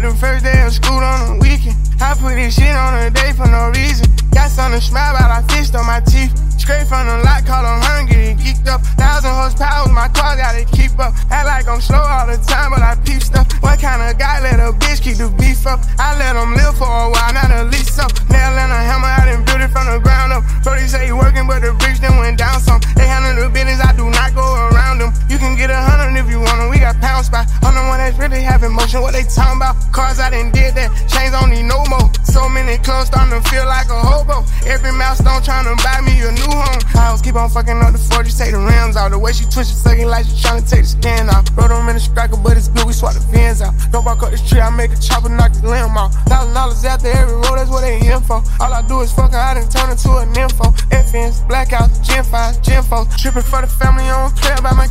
like the first day of school on the weekend. I put this shit on a day for no reason. Got something to smile I fished on my teeth. Straight from the lot, call them hungry and geeked up. Thousand horsepower, my car gotta keep up. Act like I'm slow all the time, but I peep stuff. What kind of guy let a bitch keep the beef up? I let them live for a while, not a lease up. Nail and a hammer motion, what they talking about? Cars I done did that, chains don't need no more. So many clothes starting to feel like a hobo. Every milestone trying to buy me a new home. Was keep on fucking up the 40, take the rims out. The way she twitch, sucking like she trying to take the skin off. Rode them in the striker, but it's blue, we swap the fins out. Don't walk up the street, I make a chopper, knock the limb off. Thousand dollars after every road, that's what they in for. All I do is fuck her, I done turn into a nympho. FNs, blackouts, Gen 5, Gen 4. Tripping for the family, don't care about my.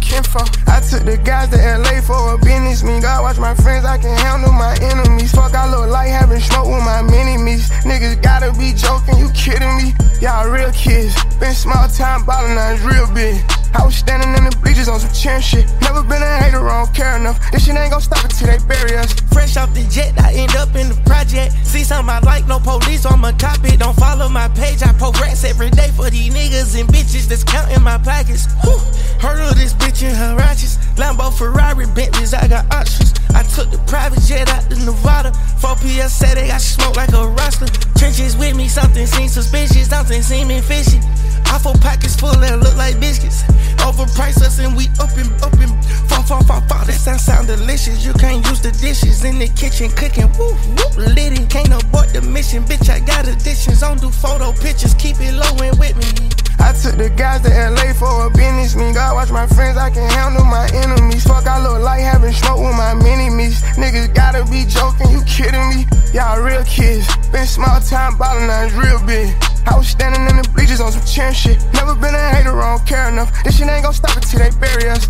I took the guys to LA for a business meet. God watch my friends, I can handle my enemies. Fuck, I look like having smoke with my mini me's. Niggas gotta be joking, you kidding me? Y'all real kids. Been small time ballin', now it's real big. I was standing in the bleachers on some chair shit. Never been a hater, I don't care enough. This shit ain't gon' stop until they bury us. Fresh off the jet, I end up in the project. See something I like, no police, I'ma cop it. Don't follow my page, I progress every day for these niggas and bitches that's counting my pockets. Whew. In her righteous. Lambo, Ferrari, Bentleys, I got options. I took the private jet out to Nevada. 4 PS said they got smoke like a roster. Trenches with me, something seems suspicious, something seeming fishy. Awful pockets full that look like biscuits. Overpriced us and we up and up and fall, fall, fall, fall. That sound sound delicious. You can't use the dishes in the kitchen cooking. Woo, woo, lit it. Can't abort the mission, bitch. I got additions. Don't do photo pictures. Keep it low and with me. I took the guys to LA for a business meet. God watch my friends, I can handle my enemies. Fuck, I look like having smoke with my mini me's. Niggas gotta be joking, you kidding me? Y'all real kids. Been small time ballin', now it's real big. I was standing in the bleachers on some chair shit. Never been a hater, I don't care enough. This shit ain't gon' stop until they bury us.